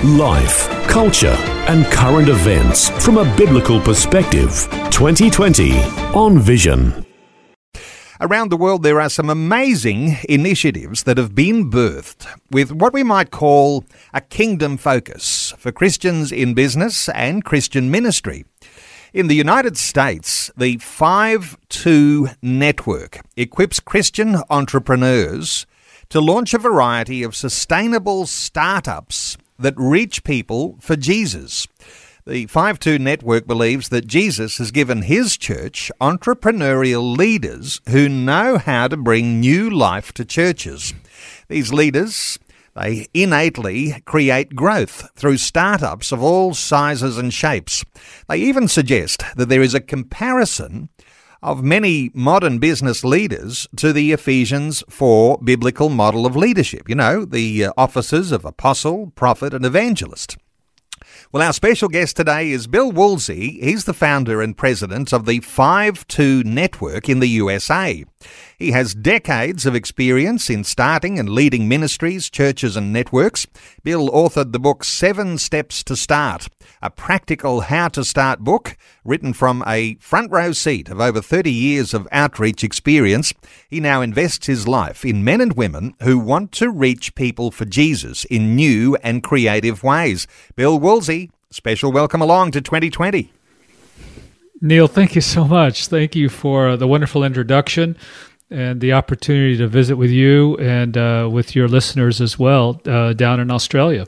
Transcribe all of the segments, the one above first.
Life, culture, and current events from a biblical perspective. 2020 on Vision. Around the world, there are some amazing initiatives that have been birthed with what we might call a kingdom focus for Christians in business and Christian ministry. In the United States, the 5 2 network equips Christian entrepreneurs to launch a variety of sustainable startups that reach people for Jesus. The 5 2 network believes that Jesus has given his church entrepreneurial leaders who know how to bring new life to churches. These leaders, they innately create growth through startups of all sizes and shapes. They even suggest that there is a comparison of many modern business leaders to the Ephesians 4 biblical model of leadership. You know, the uh, offices of apostle, prophet, and evangelist. Well, our special guest today is Bill Woolsey. He's the founder and president of the 5 2 Network in the USA. He has decades of experience in starting and leading ministries, churches, and networks. Bill authored the book Seven Steps to Start, a practical how to start book written from a front row seat of over 30 years of outreach experience. He now invests his life in men and women who want to reach people for Jesus in new and creative ways. Bill Woolsey, special welcome along to 2020. Neil, thank you so much. Thank you for the wonderful introduction and the opportunity to visit with you and uh, with your listeners as well uh, down in Australia.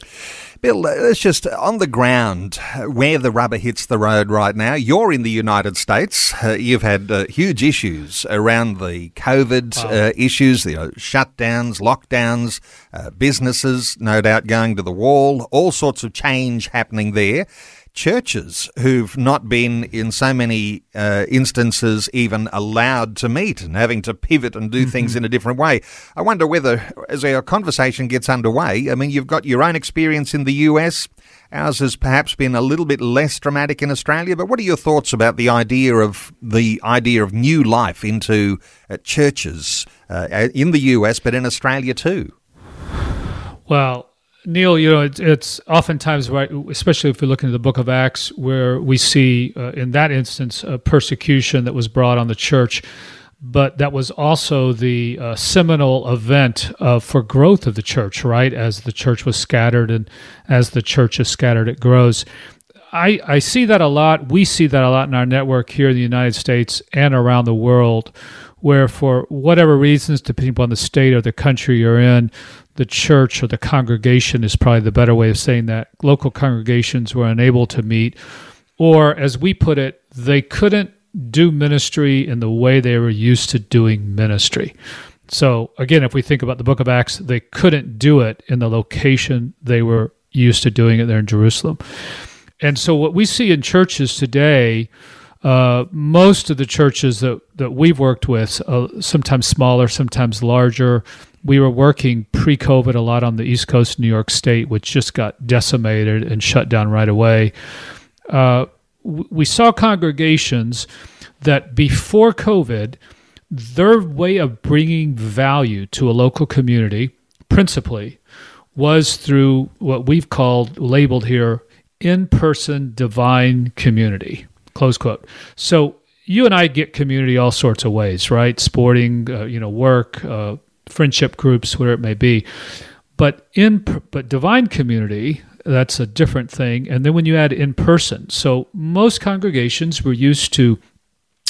Bill, it's just on the ground where the rubber hits the road right now. You're in the United States. Uh, you've had uh, huge issues around the COVID uh, issues, you know, shutdowns, lockdowns, uh, businesses no doubt going to the wall, all sorts of change happening there churches who've not been, in so many uh, instances, even allowed to meet and having to pivot and do mm-hmm. things in a different way. I wonder whether, as our conversation gets underway, I mean, you've got your own experience in the US. Ours has perhaps been a little bit less dramatic in Australia, but what are your thoughts about the idea of the idea of new life into uh, churches uh, in the US, but in Australia too? Well, Neil, you know, it's, it's oftentimes right, especially if we look into the book of Acts, where we see uh, in that instance a persecution that was brought on the church, but that was also the uh, seminal event uh, for growth of the church, right? As the church was scattered and as the church is scattered, it grows. I, I see that a lot. We see that a lot in our network here in the United States and around the world, where for whatever reasons, depending upon the state or the country you're in, the church or the congregation is probably the better way of saying that. Local congregations were unable to meet, or as we put it, they couldn't do ministry in the way they were used to doing ministry. So, again, if we think about the book of Acts, they couldn't do it in the location they were used to doing it there in Jerusalem. And so, what we see in churches today, uh, most of the churches that, that we've worked with, uh, sometimes smaller, sometimes larger, we were working pre COVID a lot on the East Coast, New York State, which just got decimated and shut down right away. Uh, we saw congregations that before COVID, their way of bringing value to a local community, principally, was through what we've called, labeled here, in person divine community. Close quote. So you and I get community all sorts of ways, right? Sporting, uh, you know, work, uh, friendship groups, whatever it may be. But in but divine community, that's a different thing. And then when you add in person, so most congregations were used to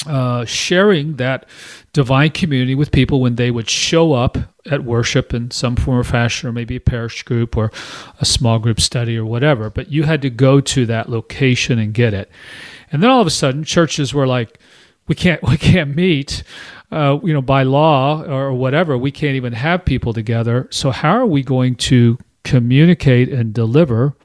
uh, sharing that divine community with people when they would show up at worship in some form or fashion, or maybe a parish group or a small group study or whatever. But you had to go to that location and get it. And then all of a sudden, churches were like, we can't we can't meet uh, you know by law or whatever we can't even have people together so how are we going to communicate and deliver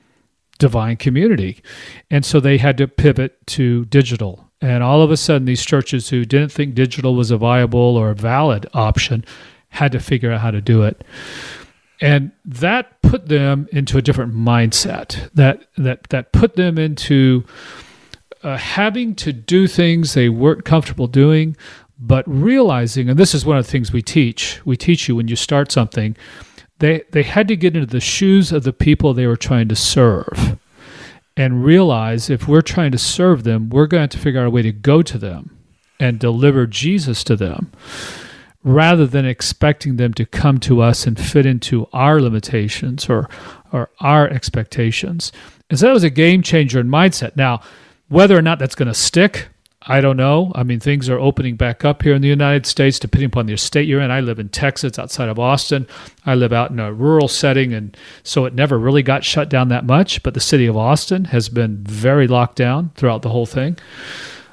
divine community and so they had to pivot to digital And all of a sudden, these churches who didn't think digital was a viable or a valid option had to figure out how to do it. And that put them into a different mindset. That that that put them into uh, having to do things they weren't comfortable doing, but realizing, and this is one of the things we teach. We teach you when you start something. They they had to get into the shoes of the people they were trying to serve and realize if we're trying to serve them, we're going to have to figure out a way to go to them and deliver Jesus to them rather than expecting them to come to us and fit into our limitations or, or our expectations. And so that was a game changer in mindset. Now, whether or not that's going to stick, I don't know. I mean, things are opening back up here in the United States, depending upon the state you're in. I live in Texas, outside of Austin. I live out in a rural setting, and so it never really got shut down that much. But the city of Austin has been very locked down throughout the whole thing.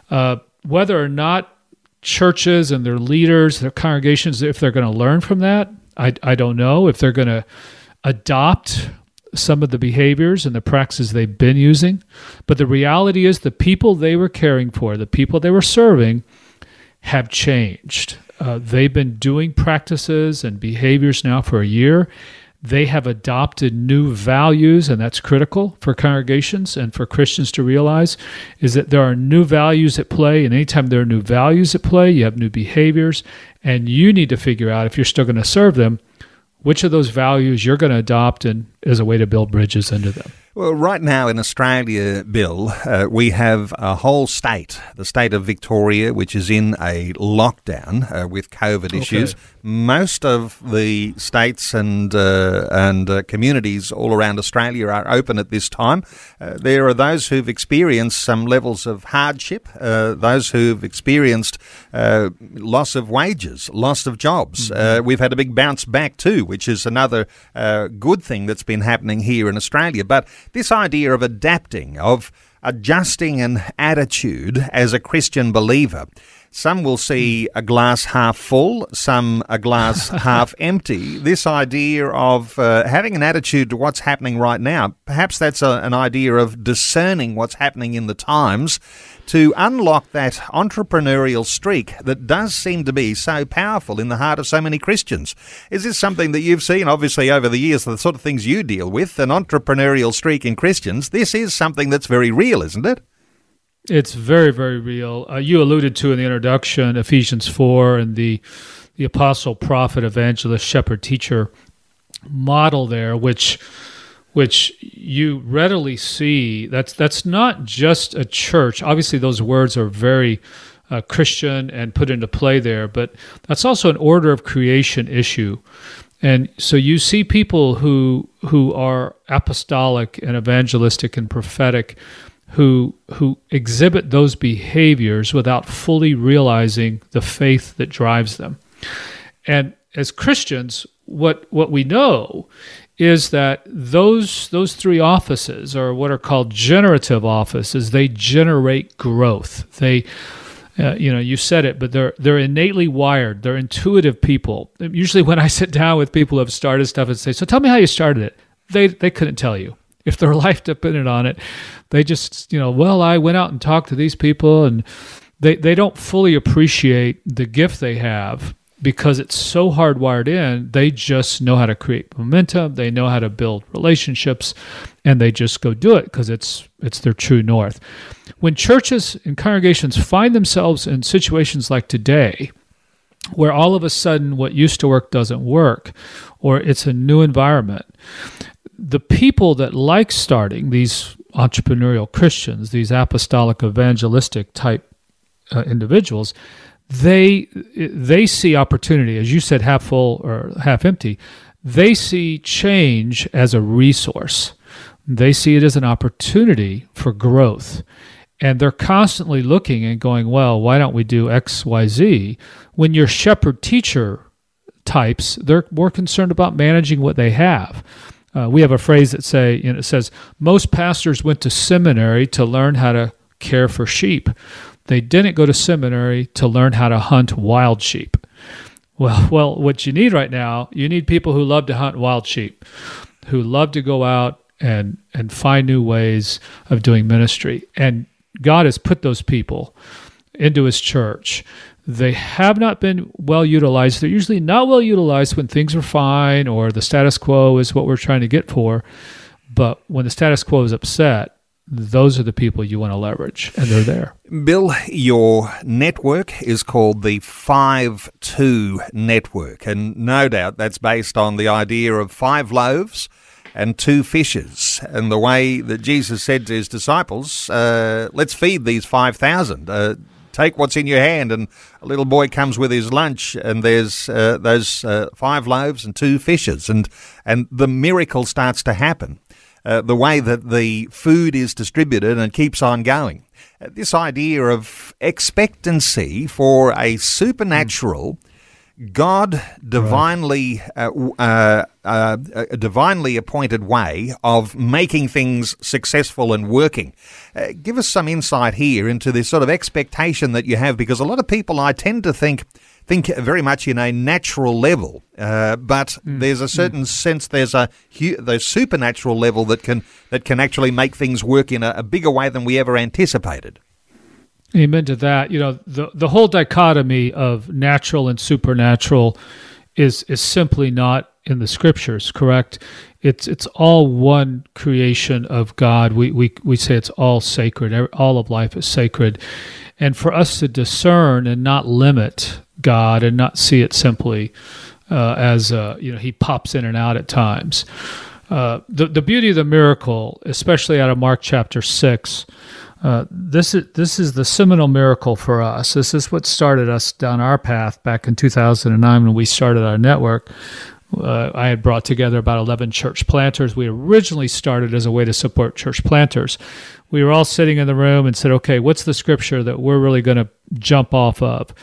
Uh, whether or not churches and their leaders, their congregations, if they're going to learn from that, I, I don't know. If they're going to adopt some of the behaviors and the practices they've been using. But the reality is, the people they were caring for, the people they were serving, have changed. Uh, they've been doing practices and behaviors now for a year. They have adopted new values, and that's critical for congregations and for Christians to realize is that there are new values at play. And anytime there are new values at play, you have new behaviors, and you need to figure out if you're still going to serve them which of those values you're going to adopt and as a way to build bridges into them. Well, right now in Australia, Bill, uh, we have a whole state, the state of Victoria, which is in a lockdown uh, with COVID okay. issues. Most of the states and uh, and uh, communities all around Australia are open at this time. Uh, there are those who've experienced some levels of hardship, uh, those who've experienced loss of wages, loss of jobs. Mm-hmm. we've had a big bounce back too, which is another good thing that's been happening here in Australia. But this idea of adapting, of adjusting an attitude as a Christian believer. Some will see a glass half full, some a glass half empty. This idea of uh, having an attitude to what's happening right now, perhaps that's a, an idea of discerning what's happening in the times to unlock that entrepreneurial streak that does seem to be so powerful in the heart of so many Christians. Is this something that you've seen, obviously, over the years, the sort of things you deal with, an entrepreneurial streak in Christians? This is something that's very real, isn't it? It's very, very real. Uh, you alluded to in the introduction Ephesians 4 and the, the apostle, prophet, evangelist, shepherd, teacher model there, which which you readily see. That's that's not just a church. Obviously those words are very uh, christian and put into play there but that's also an order of creation issue. And so you see people who who are apostolic and evangelistic and prophetic who who exhibit those behaviors without fully realizing the faith that drives them and as christians what what we know is that those those three offices are what are called generative offices. They generate growth. They uh, you know, you said it, but they're they're innately wired. They're intuitive people. Usually, when I sit down with people who have started stuff and say, "So tell me how you started it," they they couldn't tell you if their life depended on it. They just, you know, well, I went out and talked to these people, and they they don't fully appreciate the gift they have because it's so hardwired in, they just know how to create momentum, they know how to build relationships, and they just go do it because it's it's their true north. When churches and congregations find themselves in situations like today, where all of a sudden what used to work doesn't work, or it's a new environment, the people that like starting these entrepreneurial Christians, these apostolic evangelistic type uh, individuals, they they see opportunity, as you said, half full or half empty. They see change as a resource. They see it as an opportunity for growth. And they're constantly looking and going, well, why don't we do X, Y, Z? When you're shepherd teacher types, they're more concerned about managing what they have. Uh, we have a phrase that say, you know, it says, most pastors went to seminary to learn how to care for sheep. They didn't go to seminary to learn how to hunt wild sheep. Well, well, what you need right now, you need people who love to hunt wild sheep, who love to go out and and find new ways of doing ministry. And God has put those people into his church. They have not been well utilized. They're usually not well utilized when things are fine or the status quo is what we're trying to get for. But when the status quo is upset, those are the people you want to leverage, and they're there. Bill, your network is called the 5 2 Network, and no doubt that's based on the idea of five loaves and two fishes, and the way that Jesus said to his disciples, uh, Let's feed these 5,000. Uh, take what's in your hand. And a little boy comes with his lunch, and there's uh, those uh, five loaves and two fishes, and and the miracle starts to happen. Uh, the way that the food is distributed and keeps on going. Uh, this idea of expectancy for a supernatural, God divinely, uh, uh, uh, a divinely appointed way of making things successful and working. Uh, give us some insight here into this sort of expectation that you have, because a lot of people, I tend to think, think very much in a natural level, uh, but mm. there's a certain mm. sense there's a the supernatural level that can that can actually make things work in a, a bigger way than we ever anticipated. Amen to that. You know, the the whole dichotomy of natural and supernatural is is simply not in the scriptures, correct? It's it's all one creation of God. We we we say it's all sacred. All of life is sacred. And for us to discern and not limit God and not see it simply uh, as uh, you know he pops in and out at times. Uh, the the beauty of the miracle, especially out of Mark chapter six, uh, this is this is the seminal miracle for us. This is what started us down our path back in 2009 when we started our network. Uh, I had brought together about 11 church planters. We originally started as a way to support church planters. We were all sitting in the room and said, "Okay, what's the scripture that we're really going to jump off of?"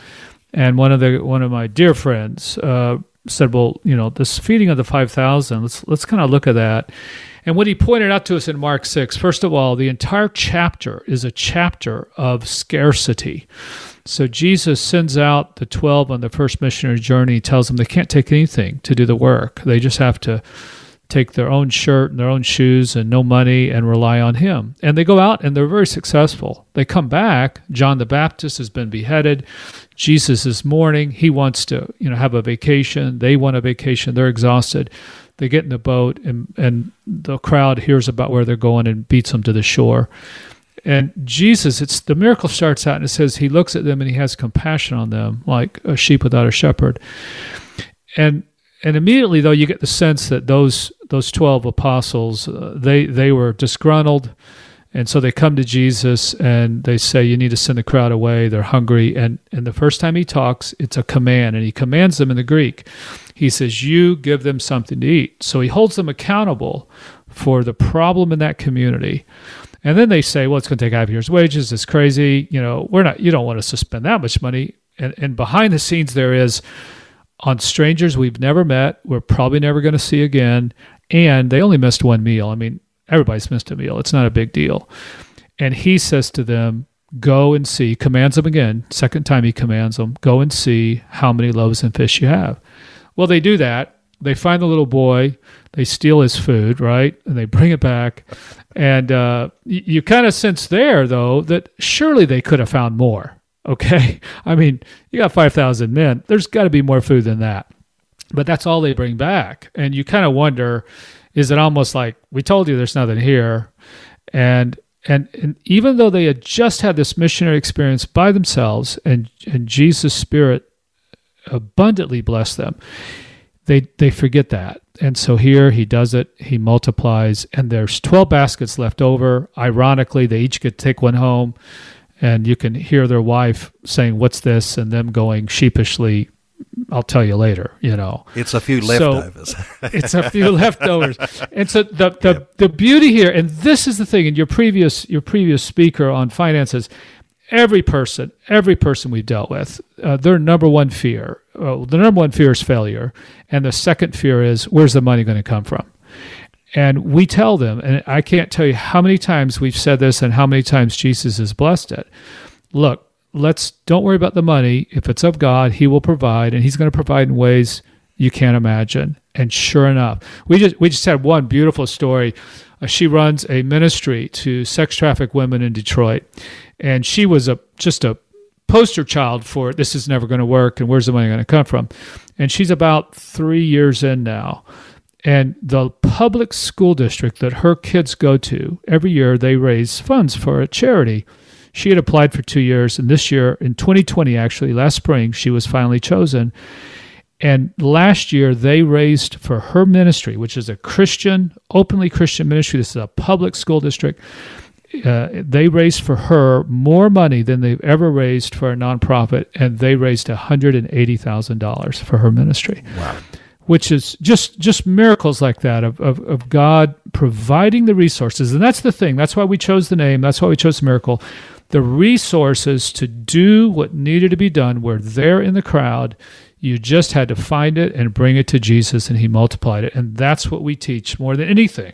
And one of the one of my dear friends uh, said, "Well, you know, this feeding of the five thousand. Let's let's kind of look at that." And what he pointed out to us in Mark six, first of all, the entire chapter is a chapter of scarcity. So Jesus sends out the twelve on the first missionary journey. Tells them they can't take anything to do the work. They just have to take their own shirt and their own shoes and no money and rely on him. And they go out and they're very successful. They come back. John the Baptist has been beheaded. Jesus is mourning. He wants to, you know, have a vacation. They want a vacation. They're exhausted. They get in the boat and and the crowd hears about where they're going and beats them to the shore. And Jesus, it's the miracle starts out and it says he looks at them and he has compassion on them like a sheep without a shepherd. And and immediately though you get the sense that those those 12 apostles uh, they they were disgruntled. And so they come to Jesus and they say you need to send the crowd away. They're hungry. And and the first time he talks it's a command and he commands them in the Greek. He says you give them something to eat. So he holds them accountable for the problem in that community. And then they say well it's going to take five years wages. It's crazy. You know we're not you don't want us to spend that much money. And and behind the scenes there is on strangers we've never met, we're probably never going to see again, and they only missed one meal. I mean, everybody's missed a meal. It's not a big deal. And he says to them, Go and see, commands them again, second time he commands them, go and see how many loaves and fish you have. Well, they do that. They find the little boy, they steal his food, right? And they bring it back. And uh, you, you kind of sense there, though, that surely they could have found more Okay. I mean, you got 5,000 men. There's got to be more food than that. But that's all they bring back. And you kind of wonder is it almost like we told you there's nothing here? And and, and even though they had just had this missionary experience by themselves and, and Jesus' Spirit abundantly blessed them, they, they forget that. And so here he does it, he multiplies, and there's 12 baskets left over. Ironically, they each to take one home and you can hear their wife saying, "What's this?" and them going sheepishly, "I'll tell you later." You know, it's a few leftovers. So it's a few leftovers, and so the the yep. the beauty here, and this is the thing. In your previous your previous speaker on finances, every person, every person we've dealt with, uh, their number one fear, uh, the number one fear is failure, and the second fear is where's the money going to come from. And we tell them, and I can't tell you how many times we've said this and how many times Jesus has blessed it. Look, let's don't worry about the money. If it's of God, He will provide, and He's going to provide in ways you can't imagine. And sure enough, we just we just had one beautiful story. Uh, she runs a ministry to sex trafficked women in Detroit, and she was a just a poster child for this is never going to work and where's the money going to come from and she's about three years in now and the public school district that her kids go to every year they raise funds for a charity she had applied for two years and this year in 2020 actually last spring she was finally chosen and last year, they raised for her ministry, which is a Christian, openly Christian ministry. This is a public school district. Uh, they raised for her more money than they've ever raised for a nonprofit, and they raised $180,000 for her ministry. Wow. Which is just just miracles like that of, of, of God providing the resources. And that's the thing. That's why we chose the name. That's why we chose miracle. The resources to do what needed to be done were there in the crowd you just had to find it and bring it to Jesus, and He multiplied it. And that's what we teach more than anything.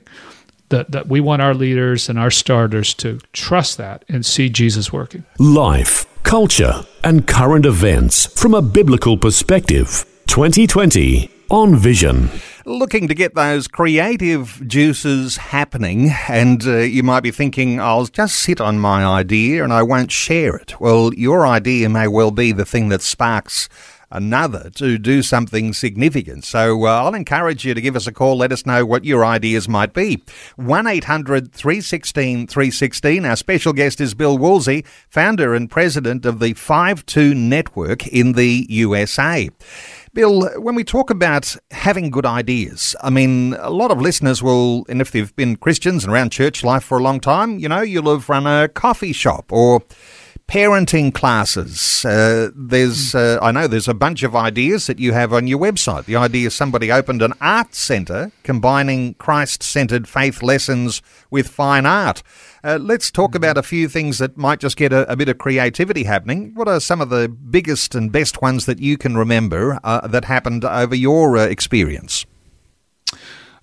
That, that we want our leaders and our starters to trust that and see Jesus working. Life, culture, and current events from a biblical perspective. 2020 on Vision looking to get those creative juices happening, and uh, you might be thinking, I'll just sit on my idea and I won't share it. Well, your idea may well be the thing that sparks another to do something significant. So uh, I'll encourage you to give us a call. Let us know what your ideas might be. 1 800 316 316. Our special guest is Bill Woolsey, founder and president of the 5 2 Network in the USA. Bill, when we talk about having good ideas, I mean, a lot of listeners will, and if they've been Christians and around church life for a long time, you know, you'll have run a coffee shop or parenting classes. Uh, there's, uh, I know there's a bunch of ideas that you have on your website. The idea is somebody opened an art centre combining Christ centered faith lessons with fine art. Uh, let's talk about a few things that might just get a, a, bit of creativity happening. What are some of the biggest and best ones that you can remember uh, that happened over your uh, experience?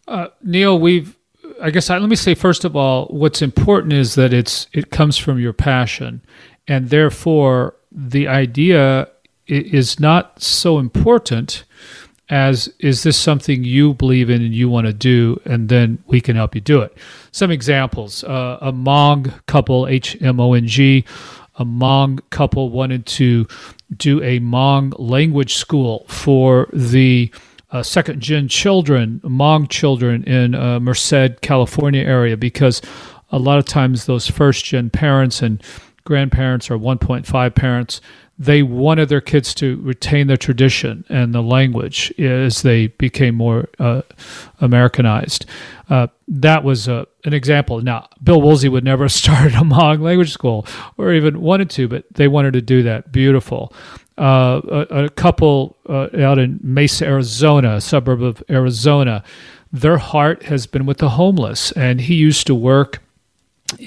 Uh, Neil, we've I guess I, let me say first of all, what's important is that it's it comes from your passion, and therefore the idea is not so important as is this something you believe in and you want to do and then we can help you do it. Some examples uh, a Hmong couple h-m-o-n-g a Hmong couple wanted to do a Hmong language school for the uh, second gen children Hmong children in uh, merced california area because a lot of times those first gen parents and grandparents or 1.5 parents, they wanted their kids to retain their tradition and the language as they became more uh, Americanized. Uh, that was uh, an example. Now, Bill Woolsey would never have started a Hmong language school or even wanted to, but they wanted to do that. Beautiful. Uh, a, a, couple uh, out in Mesa, Arizona, a suburb of Arizona, their heart has been with the homeless, and he used to work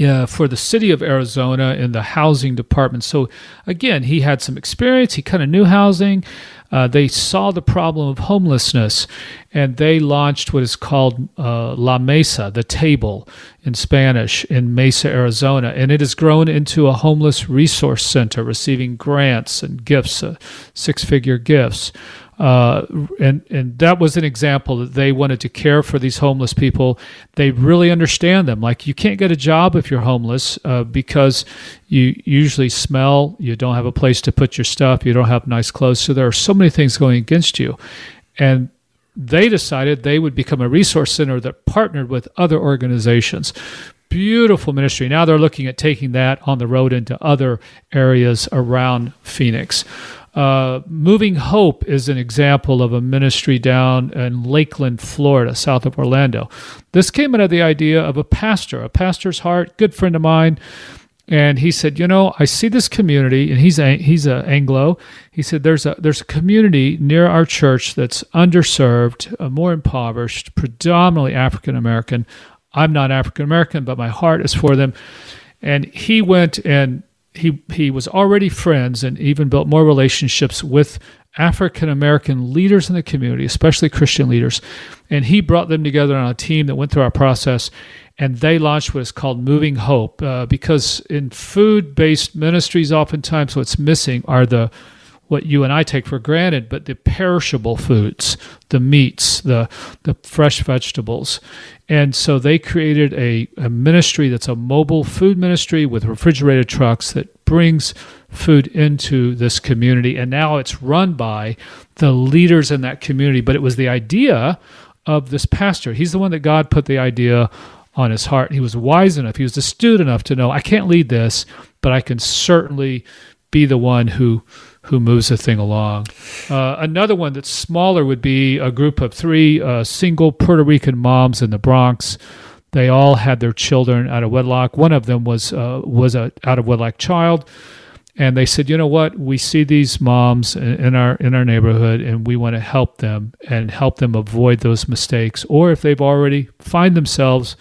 uh, for the city of Arizona in the housing department. So, again, he had some experience. He kind of knew housing. Uh, they saw the problem of homelessness and they launched what is called uh, La Mesa, the table in Spanish, in Mesa, Arizona. And it has grown into a homeless resource center, receiving grants and gifts, uh, six figure gifts. Uh, and and that was an example that they wanted to care for these homeless people. They really understand them. Like you can't get a job if you're homeless uh, because you usually smell. You don't have a place to put your stuff. You don't have nice clothes. So there are so many things going against you, and they decided they would become a resource center that partnered with other organizations beautiful ministry. Now they're looking at taking that on the road into other areas around Phoenix. Uh, Moving Hope is an example of a ministry down in Lakeland, Florida, south of Orlando. This came out of the idea of a pastor, a pastor's heart, good friend of mine. And he said, you know, I see this community, and he's a, he's a Anglo. He said, there's a there's a community near our church that's underserved, uh, more impoverished, predominantly African American. I'm not African American, but my heart is for them. And he went and he he was already friends and even built more relationships with African American leaders in the community, especially Christian leaders. And he brought them together on a team that went through our process, and they launched what is called Moving Hope. Uh, because in food based ministries, oftentimes what's missing are the what you and I take for granted, but the perishable foods, the meats, the the fresh vegetables. And so they created a, a ministry that's a mobile food ministry with refrigerated trucks that brings food into this community. And now it's run by the leaders in that community. But it was the idea of this pastor. He's the one that God put the idea on his heart. He was wise enough, he was astute enough to know I can't lead this, but I can certainly be the one who who moves the thing along. Uh, another one that's smaller would be a group of three uh, single Puerto Rican moms in the Bronx. They all had their children out of wedlock. One of them was uh, was a out of wedlock child, and they said, "You know what? We see these moms in, our in our neighborhood, and we want to help them and help them avoid those mistakes. Or if they've already find themselves."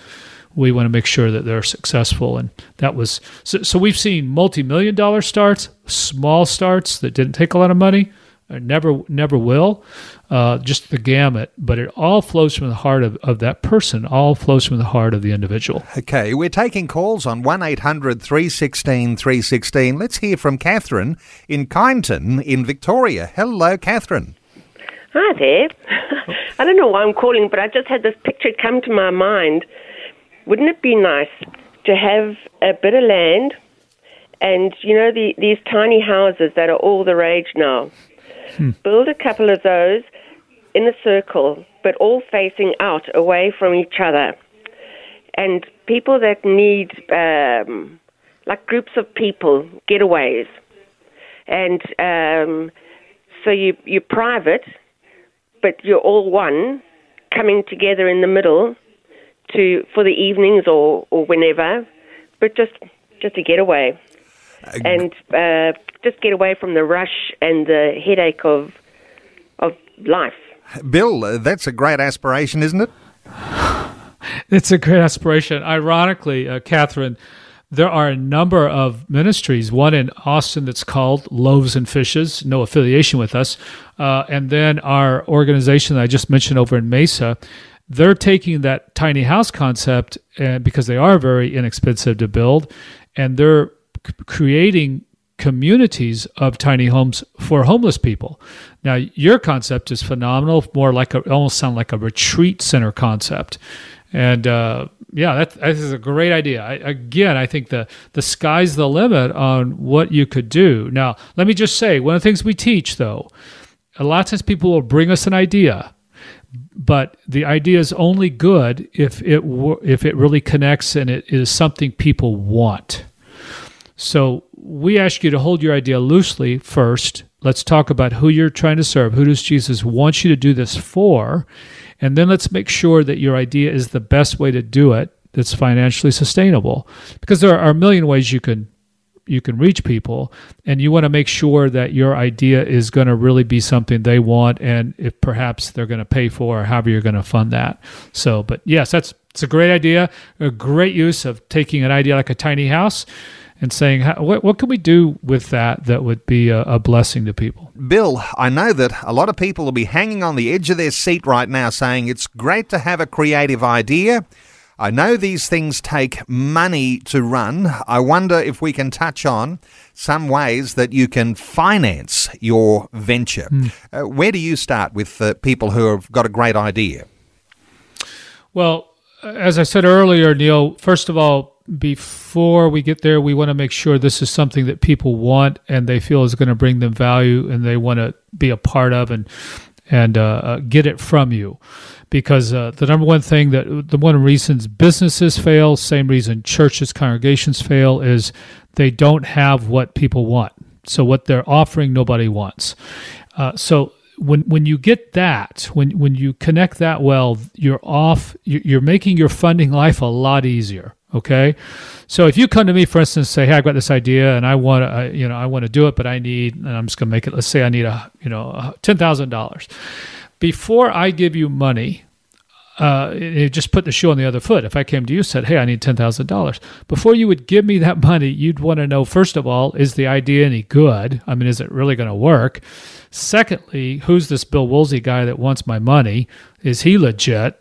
We want to make sure that they're successful. And that was so, so we've seen multi million dollar starts, small starts that didn't take a lot of money, never never will, uh, just the gamut. But it all flows from the heart of, of that person, all flows from the heart of the individual. Okay, we're taking calls on 1 800 316 316. Let's hear from Catherine in Kyneton in Victoria. Hello, Catherine. Hi there. I don't know why I'm calling, but I just had this picture come to my mind wouldn't it be nice to have a bit of land and, you know, the, these tiny houses that are all the rage now? Hmm. Build a couple of those in a circle, but all facing out away from each other. And people that need, um, like groups of people, getaways. And um, so you, you're private, but you're all one, coming together in the middle to for the evenings or, or whenever, but just just to get away uh, and uh, just get away from the rush and the headache of of life. Bill, uh, that's a great aspiration, isn't it? It's a great aspiration. Ironically, uh, Catherine, there are a number of ministries. One in Austin that's called Loaves and Fishes, no affiliation with us, uh, and then our organization that I just mentioned over in Mesa they're taking that tiny house concept uh, because they are very inexpensive to build and they're c- creating communities of tiny homes for homeless people. Now, your concept is phenomenal, more like a, almost sound like a retreat center concept. And uh, yeah, that, that is a great idea. I, again, I think the the sky's the limit on what you could do. Now, let me just say one of the things we teach, though, a lot of times people will bring us an idea, but the idea is only good if it if it really connects and it is something people want. So we ask you to hold your idea loosely first. Let's talk about who you're trying to serve. Who does Jesus want you to do this for? And then let's make sure that your idea is the best way to do it that's financially sustainable. Because there are a million ways you can you can reach people and you want to make sure that your idea is going to really be something they want and if perhaps they're going to pay for or however you're going to fund that. So but yes that's it's a great idea a great use of taking an idea like a tiny house and saying what, what can we do with that that would be a, a, blessing to people? Bill i know that a lot of people will be hanging on the edge of their seat right now saying it's great to have a creative idea I know these things take money to run. I wonder if we can touch on some ways that you can finance your venture. Mm. Uh, where do you start with uh, people who have got a great idea? Well, as I said earlier, Neil, first of all, before we get there, we want to make sure this is something that people want and they feel is going to bring them value and they want to be a part of and and uh, uh get it from you because uh, the number one thing that the one reasons businesses fail, same reason churches, congregations fail, is they don't have what people want. So what they're offering, nobody wants. Uh, so when when you get that, when when you connect that well, you're off. You're making your funding life a lot easier. Okay, so if you come to me, for instance, say, "Hey, I've got this idea and I want to, you know, I want to do it, but I need, and I'm just going to make it. Let's say I need a, you know, ten thousand dollars." before I give you money, uh, just put the shoe on the other foot. If I came to you said, "Hey, I need ten thousand dollars," before you would give me that money, you'd want to know first of all, is the idea any good? I mean, is it really going to work? Secondly, who's this Bill Woolsey guy that wants my money? Is he legit?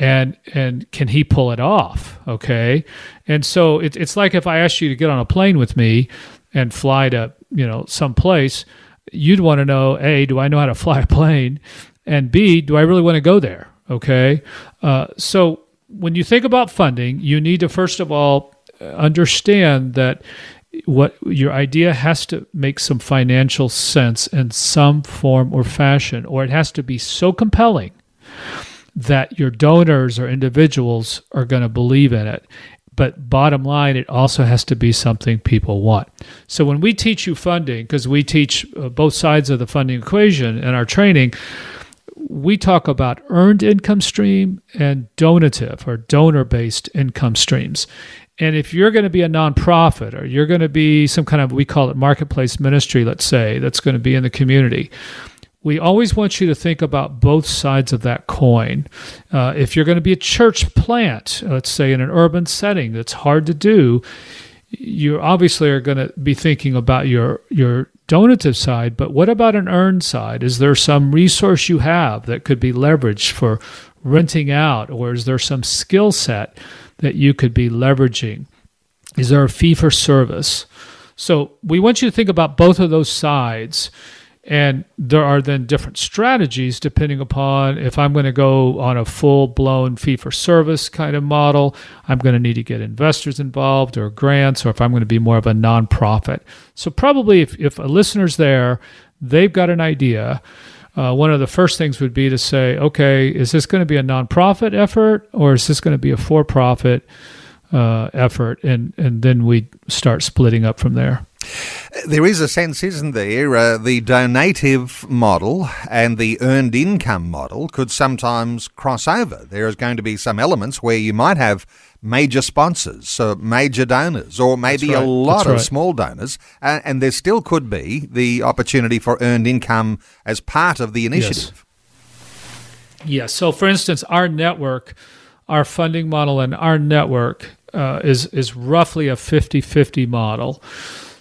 And and can he pull it off? Okay, and so it, it's like if I asked you to get on a plane with me and fly to you know some place you'd want to know A, do I know how to fly a plane? And B, do I really want to go there? Okay. Uh, so when you think about funding, you need to first of all understand that what your idea has to make some financial sense in some form or fashion, or it has to be so compelling that your donors or individuals are going to believe in it. But bottom line, it also has to be something people want. So when we teach you funding, because we teach uh, both sides of the funding equation in our training, we talk about earned income stream and donative or donor based income streams. And if you're going to be a nonprofit or you're going to be some kind of, we call it marketplace ministry, let's say, that's going to be in the community, we always want you to think about both sides of that coin. Uh, if you're going to be a church plant, let's say in an urban setting that's hard to do, you obviously are going to be thinking about your your donative side, but what about an earned side? Is there some resource you have that could be leveraged for renting out, or is there some skill set that you could be leveraging? Is there a fee for service? So we want you to think about both of those sides. And there are then different strategies depending upon if I'm going to go on a full blown fee for service kind of model, I'm going to need to get investors involved or grants, or if I'm going to be more of a nonprofit. So, probably if, if a listener's there, they've got an idea uh, one of the first things would be to say, okay, is this going to be a nonprofit effort or is this going to be a for-profit uh, effort? And and then we start splitting up from there. There is a sense, isn't there? Uh, the donative model and the earned income model could sometimes cross over. There is going to be some elements where you might have major sponsors, so major donors, or maybe right. a lot That's of right. small donors, and, and, there still could be the opportunity for earned income as part of the initiative. Yes. yes. So, for instance, our network, our funding model, and our network uh, is is roughly a 50-50 model.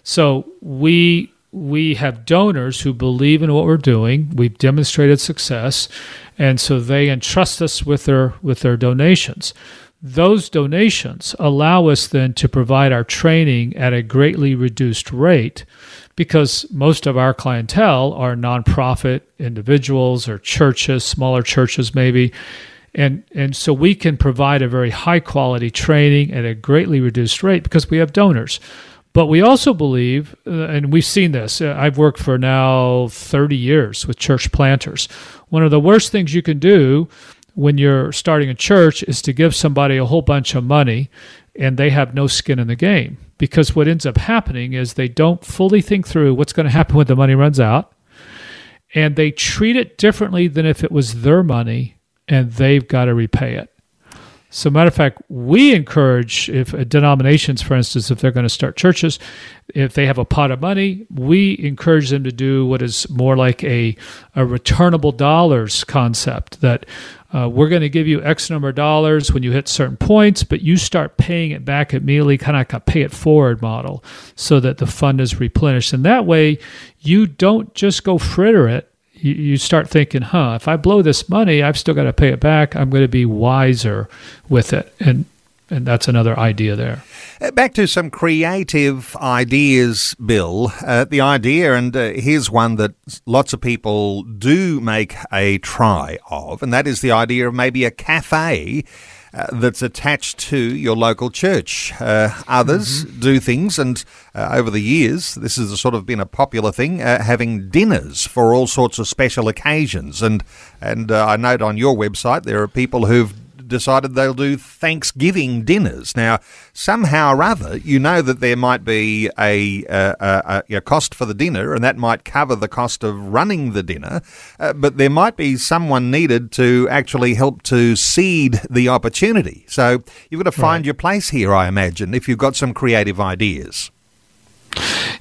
So we we have donors who believe in what we're doing. We've demonstrated success, and so they entrust us with their with their donations. Those donations allow us then to provide our training at a greatly reduced rate because most of our clientele are nonprofit individuals or churches, smaller churches maybe. And, and so we can provide a very high quality training at a greatly reduced rate because we have donors. But we also believe, uh, and we've seen this, uh, I've worked for now 30 years with church planters. One of the worst things you can do when you're starting a church is to give somebody a whole bunch of money and they have no skin in the game. Because what ends up happening is they don't fully think through what's going to happen when the money runs out. And they treat it differently than if it was their money and they've got to repay it. So, matter of fact, we encourage if uh, denominations, for instance, if they're going to start churches, if they have a pot of money, we encourage them to do what is more like a, a returnable dollars concept that uh, we're going to give you X number of dollars when you hit certain points, but you start paying it back immediately, kind of like a pay it forward model, so that the fund is replenished. And that way, you don't just go fritter it. You, you start thinking, huh, if I blow this money, I've still got to pay it back. I'm going to be wiser with it. And and that's another idea there. Uh, back to some creative ideas, Bill. Uh, the idea, and uh, here's one that lots of people do make a try of, and that is the idea of maybe a cafe. Uh, that's attached to your local church. Uh, others mm-hmm. do things, and uh, over the years, this has sort of been a popular thing, uh, having dinners for all sorts of special occasions. And and uh, I note on your website there are people who've decided they'll do Thanksgiving dinners. Now, somehow or other, you know that there might be a, a, a, a cost for the dinner, and that might cover the cost of running the dinner, uh, but there might be someone needed to actually help to seed the opportunity. So you've got to find right. your place here, I imagine, if you've got some creative ideas.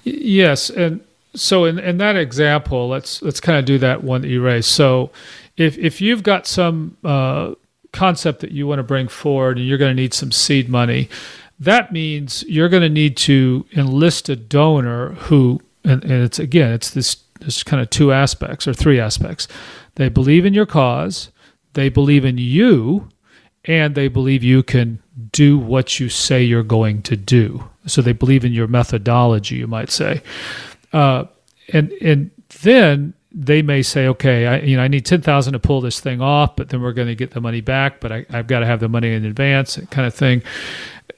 Yes, and so in, in that example, let's let's kind of do that one that you raised. So if if you've got some uh, concept that you want to bring forward and you're going to need some seed money, that means you're going to need to enlist a donor who, and, and it's again, it's this, this kind of two aspects or three aspects. They believe in your cause, they believe in you, and they believe you can do what you say you're going to do. So they believe in your methodology, you might say. Uh, and and then they may say, okay, I, you know, I need 10,000 to pull this thing off, but then we're going to get the money back, but I, I've got to have the money in advance kind of thing.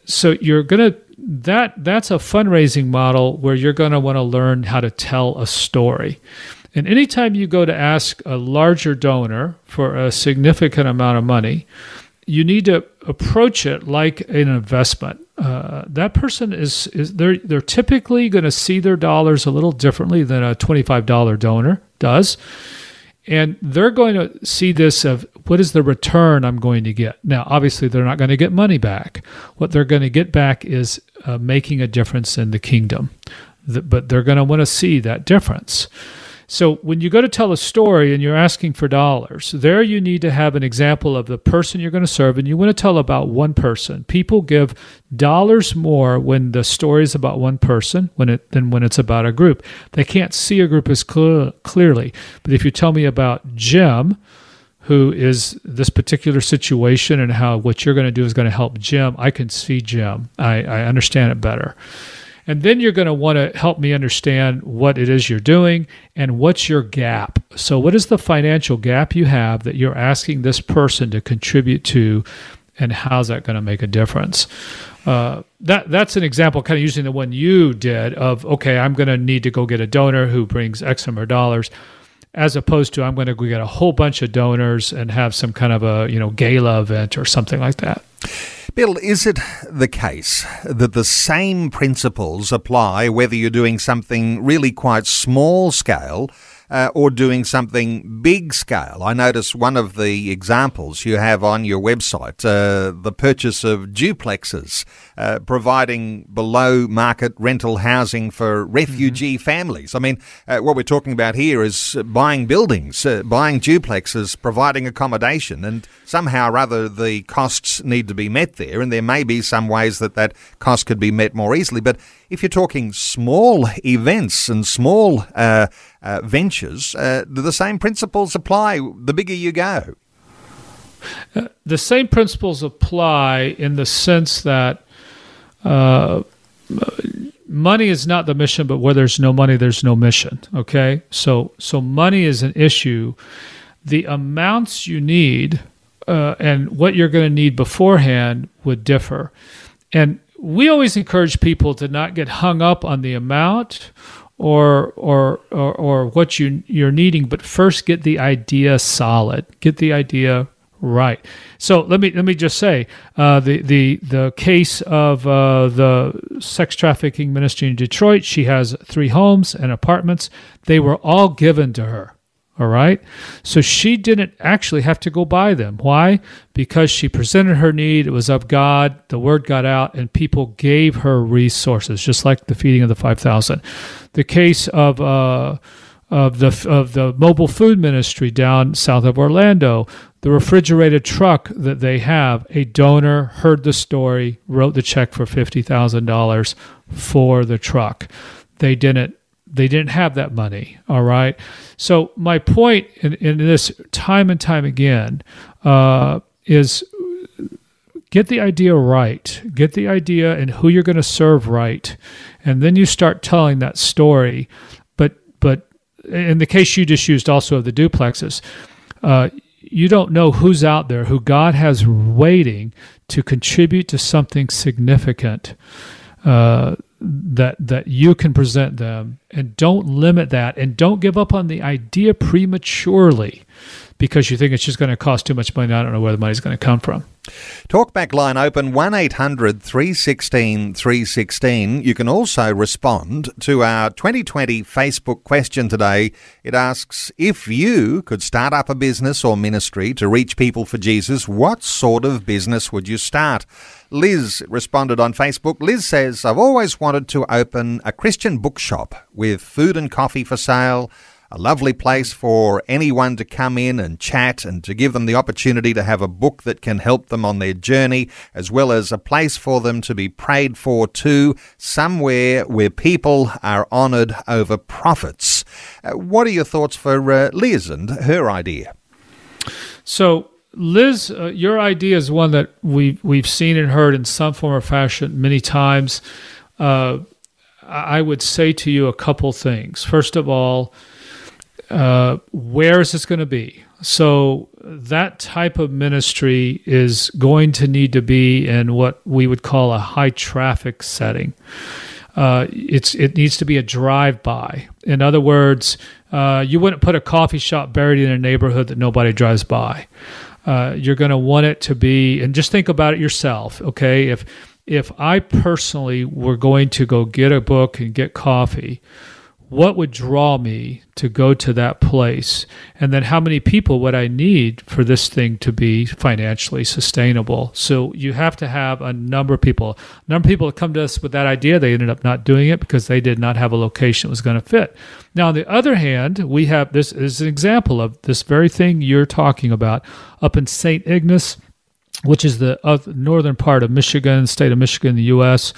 So you're going to, that, that's a fundraising model where you're going to want to learn how to tell a story. And anytime you go to ask a larger donor for a significant amount of money, you need to approach it like an investment. Uh, that person is, is they're they're typically going to see their dollars a little differently than a twenty five dollar donor does, and they're going to see this of what is the return I'm going to get. Now, obviously, they're not going to get money back. What they're going to get back is uh, making a difference in the kingdom, the, but they're going to want to see that difference. So when you go to tell a story and you're asking for dollars, there you need to have an example of the person you're going to serve, and you want to tell about one person. People give dollars more when the story is about one person when it than when it's about a group. They can't see a group as cl- clearly. But if you tell me about Jim, who is this particular situation and how what you're going to do is going to help Jim, I can see Jim. I, I understand it better. And then you're going to want to help me understand what it is you're doing and what's your gap. So, what is the financial gap you have that you're asking this person to contribute to, and how's that going to make a difference? Uh, that that's an example, kind of using the one you did of okay, I'm going to need to go get a donor who brings X number of dollars, as opposed to I'm going to go get a whole bunch of donors and have some kind of a you know gala event or something like that. Bill, is it the case that the same principles apply whether you're doing something really quite small scale uh, or doing something big scale. I notice one of the examples you have on your website, uh, the purchase of duplexes, uh, providing below market rental housing for refugee mm-hmm. families. I mean, uh, what we're talking about here is buying buildings, uh, buying duplexes, providing accommodation, and somehow or other the costs need to be met there, and there may be some ways that that cost could be met more easily. But if you're talking small events and small uh, uh, ventures, uh, the same principles apply the bigger you go? Uh, the same principles apply in the sense that uh, money is not the mission, but where there's no money, there's no mission. Okay, so so money is an issue. The amounts you need uh, and what you're going to need beforehand would differ, and we always encourage people to not get hung up on the amount or or or, or what you you're needing, but first get the idea solid. Get the idea right. So let me let me just say uh, the the the case of uh, the sex trafficking ministry in Detroit. She has three homes and apartments. They were all given to her. All right. So she didn't actually have to go buy them. Why? Because she presented her need. It was of God. The word got out, and people gave her resources, just like the feeding of the 5,000. The case of, uh, of the of the mobile food ministry down south of Orlando, the refrigerated truck that they have, a donor heard the story, wrote the check for fifty thousand dollars for the truck. They didn't they didn't have that money. All right. So my point in, in this time and time again uh, is get the idea right, get the idea and who you're going to serve right, and then you start telling that story. But but in the case you just used also of the duplexes. Uh, you don't know who's out there who God has waiting to contribute to something significant. Uh, that that you can present them and don't limit that and don't give up on the idea prematurely because you think it's just going to cost too much money. I don't know where the money's going to come from. Talkback line open 1 800 316 316. You can also respond to our 2020 Facebook question today. It asks If you could start up a business or ministry to reach people for Jesus, what sort of business would you start? Liz responded on Facebook. Liz says, I've always wanted to open a Christian bookshop with food and coffee for sale a lovely place for anyone to come in and chat and to give them the opportunity to have a book that can help them on their journey, as well as a place for them to be prayed for too, somewhere where people are honoured over profits. Uh, what are your thoughts for uh, Liz and her idea? So, Liz, uh, your idea is one that we've we've seen and heard in some form or fashion many times. Uh, I would say to you a couple things. First of all, uh, where is this going to be? So that type of ministry is going to need to be in what we would call a high traffic setting. Uh, it's it needs to be a drive by. In other words, uh, you wouldn't put a coffee shop buried in a neighborhood that nobody drives by. Uh, you're going to want it to be, and just think about it yourself. Okay, if if I personally were going to go get a book and get coffee, what would draw me to go to that place? And then how many people would i need for this thing to be financially sustainable? So you have to have a number of people. A number of people come to us with that idea they ended up not doing it because they did not have a location that was going to fit. Now on the other hand we have this is an example of this very thing you're talking about up in st ignace which is the northern part of michigan state of michigan the us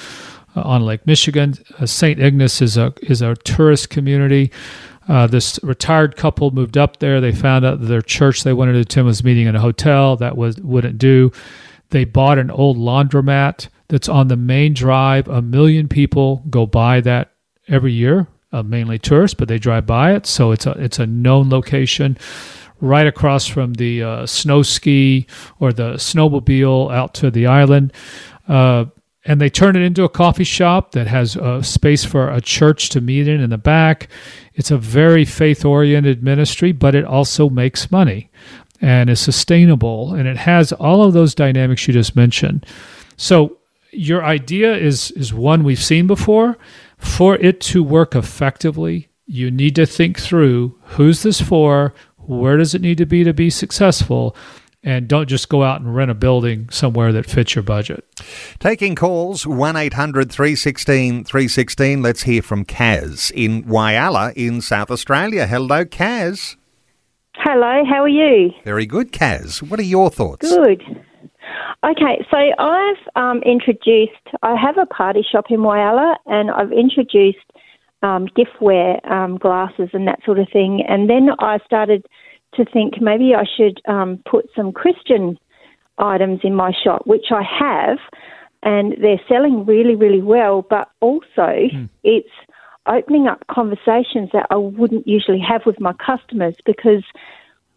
on Lake Michigan. Uh, St. Ignace is a is a tourist community. Uh, this retired couple moved up there. They found out that their church they wanted to attend was meeting in a hotel. That was wouldn't do. They bought an old laundromat that's on the main drive. A million people go by that every year, uh, mainly tourists, but they drive by it. So it's a it's a known location right across from the uh, snow ski or the snowmobile out to the island. Uh, and they turn it into a coffee shop that has a space for a church to meet in in the back. It's a very faith oriented ministry, but it also makes money and is sustainable. And it has all of those dynamics you just mentioned. So, your idea is, is one we've seen before. For it to work effectively, you need to think through who's this for? Where does it need to be to be successful? And don't just go out and rent a building somewhere that fits your budget. Taking calls 1 800 316 316. Let's hear from Kaz in Whyalla in South Australia. Hello, Kaz. Hello, how are you? Very good, Kaz. What are your thoughts? Good. Okay, so I've um, introduced, I have a party shop in Whyalla and I've introduced um, giftware, um, glasses, and that sort of thing. And then I started to think maybe I should um, put some Christian items in my shop, which I have, and they're selling really, really well. But also, mm. it's opening up conversations that I wouldn't usually have with my customers because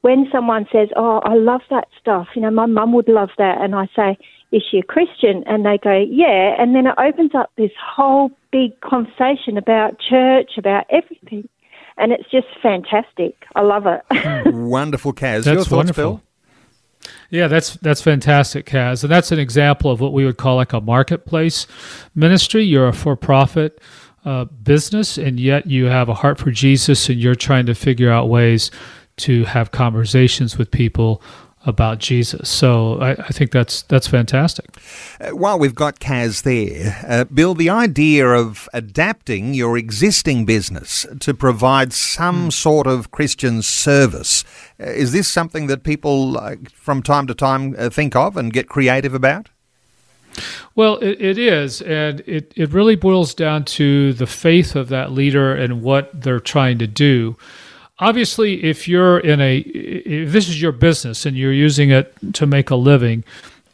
when someone says, "Oh, I love that stuff," you know, my mum would love that, and I say, "Is she a Christian?" and they go, "Yeah," and then it opens up this whole big conversation about church, about everything and it's just fantastic. I love it. wonderful, Kaz. That's Your thoughts, wonderful. Bill? Yeah, that's that's fantastic, Kaz, and that's an example of what we would call like a marketplace ministry. You're a for-profit uh, business, and yet you have a heart for Jesus, and you're trying to figure out ways to have conversations with people about Jesus. So I, I, think that's that's fantastic. Uh, while we've got Kaz there, uh, Bill, the idea of adapting your existing business to provide some mm. sort of Christian service uh, is this something that people from time to time uh, think of and get creative about? Well, it, it is, and it, it really boils down to the faith of that leader and what they're trying to do obviously if you're in a if this is your business and you're using it to make a living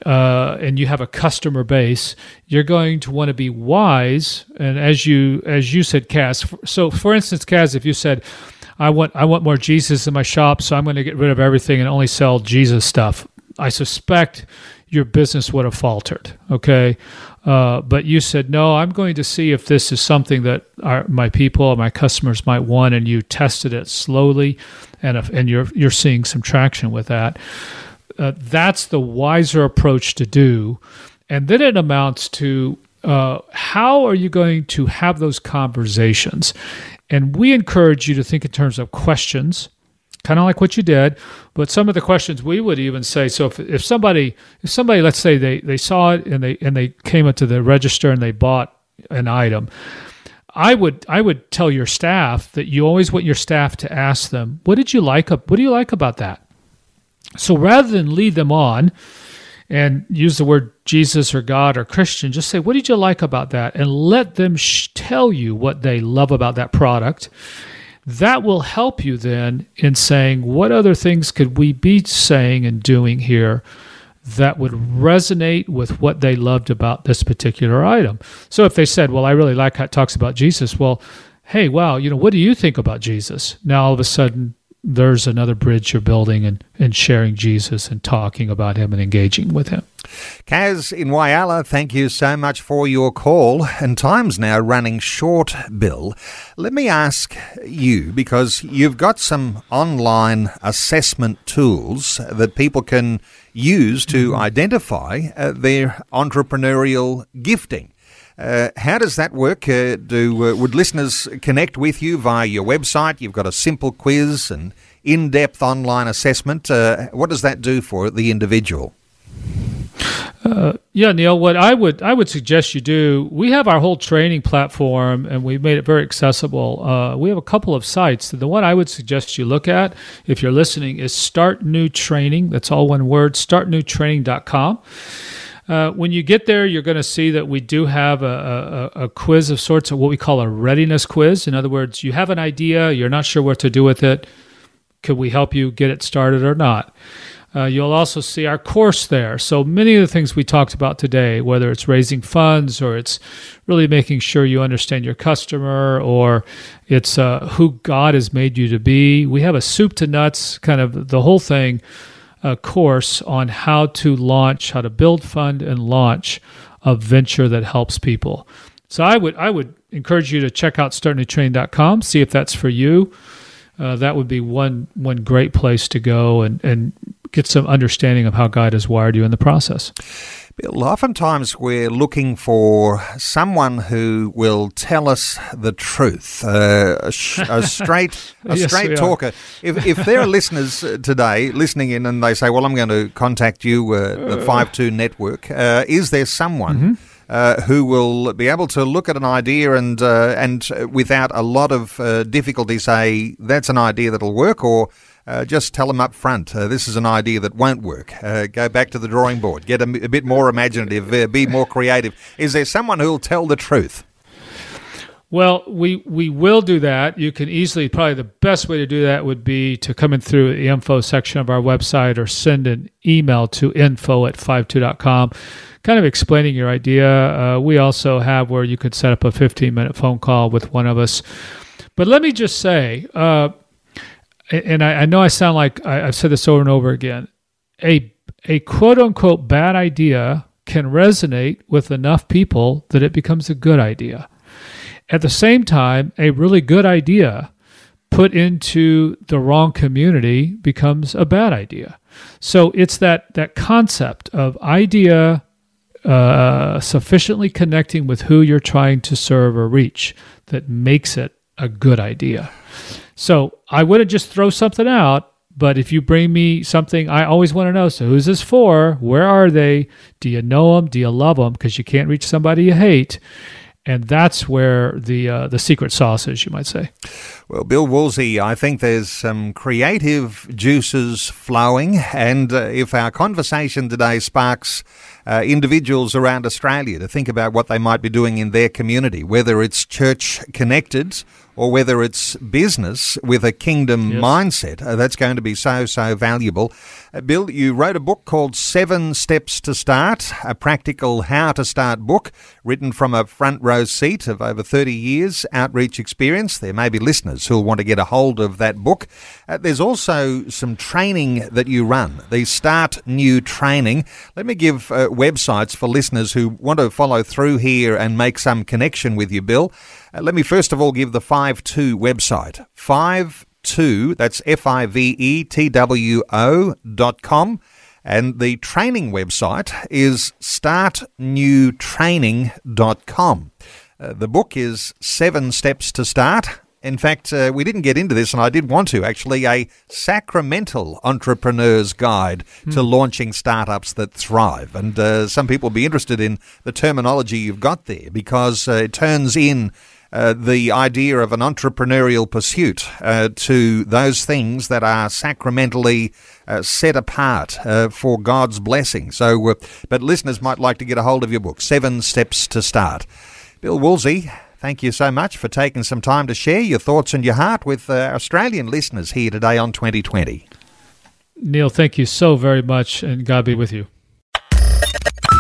uh, and you have a customer base you're going to want to be wise and as you as you said Kaz so for instance Kaz if you said I want I want more Jesus in my shop so I'm going to get rid of everything and only sell Jesus stuff I suspect your business would have faltered okay uh, but you said, no, I'm going to see if this is something that our, my people, my customers might want, and you tested it slowly, and if, and you're you're seeing some traction with that. Uh, that's the wiser approach to do, and then it amounts to uh, how are you going to have those conversations? And we encourage you to think in terms of questions kind of like what you did but some of the questions we would even say so if, if somebody if somebody let's say they they saw it and they and they came into the register and they bought an item i would i would tell your staff that you always want your staff to ask them what did you like what do you like about that? So rather than lead them on and use the word jesus or god or christian just say what did you like about that? and let them sh- tell you what they love about that product that will help you then in saying what other things could we be saying and doing here that would resonate with what they loved about this particular item. So if they said, "Well, I really like how it talks about Jesus," well, hey, wow, you know, what do you think about Jesus? Now all of a sudden there's another bridge you're building and, and sharing Jesus and talking about him and engaging with him. Kaz in Whyalla, thank you so much for your call. And time's now running short, Bill. Let me ask you, because you've got some online assessment tools that people can use to mm-hmm. identify uh, their entrepreneurial gifting. Uh, how does that work? Uh, do uh, would listeners connect with you via your website? You've got a simple quiz and in-depth online assessment. Uh, what does that do for the individual? Uh, yeah, Neil. What I would I would suggest you do. We have our whole training platform, and we've made it very accessible. Uh, we have a couple of sites. The one I would suggest you look at, if you're listening, is Start New Training. That's all one word. StartNewTraining.com. Uh, when you get there, you're going to see that we do have a, a, a, quiz of sorts of what we call a readiness quiz. In other words, you have an idea, you're not sure what to do with it. Could we help you get it started or not? Uh, you'll also see our course there. So many of the things we talked about today, whether it's raising funds or it's really making sure you understand your customer or it's uh, who God has made you to be, we have a soup to nuts kind of the whole thing a course on how to launch, how to build, fund, and launch a venture that helps people. So I would I would encourage you to check out startnewtraining.com, see if that's for you. Uh, that would be one one great place to go and and get some understanding of how God has wired you in the process. Bill, oftentimes we're looking for someone who will tell us the truth, uh, a, sh- a, straight, a yes, straight talker. If, if there are listeners uh, today listening in and they say, "Well, I'm going to contact you, uh, the Five Two Network," uh, is there someone? Mm-hmm. Uh, who will be able to look at an idea and uh, and without a lot of uh, difficulty say that's an idea that'll work, or uh, just tell them up front, uh, this is an idea that won't work. Uh, go back to the drawing board. Get a, bit more imaginative. Uh, be more creative. Is there someone who'll tell the truth? Well, we, we will do that. You can easily, probably the best way to do that would be to come in through the info section of our website or send an email to info at fivetwo.com, kind of explaining your idea. Uh, we also have where you could set up a 15 minute phone call with one of us. But let me just say, uh, and I, I know I sound like I, I've said this over and over again. A a quote unquote bad idea can resonate with enough people that it becomes a good idea. At the same time, a really good idea put into the wrong community becomes a bad idea. So it's that that concept of idea uh, sufficiently connecting with who you're trying to serve or reach that makes it a good idea. So I wouldn't just throw something out, but if you bring me something, I always want to know. So who's this for? Where are they? Do you know them? Do you love them? Because you can't reach somebody you hate, and that's where the uh, the secret sauce is, you might say. Well, Bill Woolsey, I think there's some creative juices flowing, and uh, if our conversation today sparks uh, individuals around Australia to think about what they might be doing in their community, whether it's church connected or whether it's business with a kingdom yes. mindset. Uh, that's going to be so, so valuable. Uh, Bill, you wrote a book called Seven Steps to Start, a practical how to start book, written from a front row seat of over 30 years outreach experience. There may be listeners who'll want to get a hold of that book. Uh, there's also some training that you run, the Start New Training. Let me give uh, websites for listeners who want to follow through here and make some connection with you, Bill. Uh, let me first of all give the 5-2 website. 5-2, that's F-I-V-E-T-W-O dot com. And the training website is startnewtraining.com. Uh, the book is Seven Steps to Start. In fact, uh, we didn't get into this, and I did want to actually a sacramental entrepreneur's guide mm. to hmm. launching startups that thrive. And uh, some people will be interested in the terminology you've got there because uh, it turns in uh, the idea of an entrepreneurial pursuit uh, to those things that are sacramentally uh, set apart uh, for God's blessing. So, uh, but listeners might like to get a hold of your book, Seven Steps to Start. Bill Woolsey, thank you so much for taking some time to share your thoughts and your heart with Australian listeners here today on 2020. Neil, thank you so very much, and God be with you.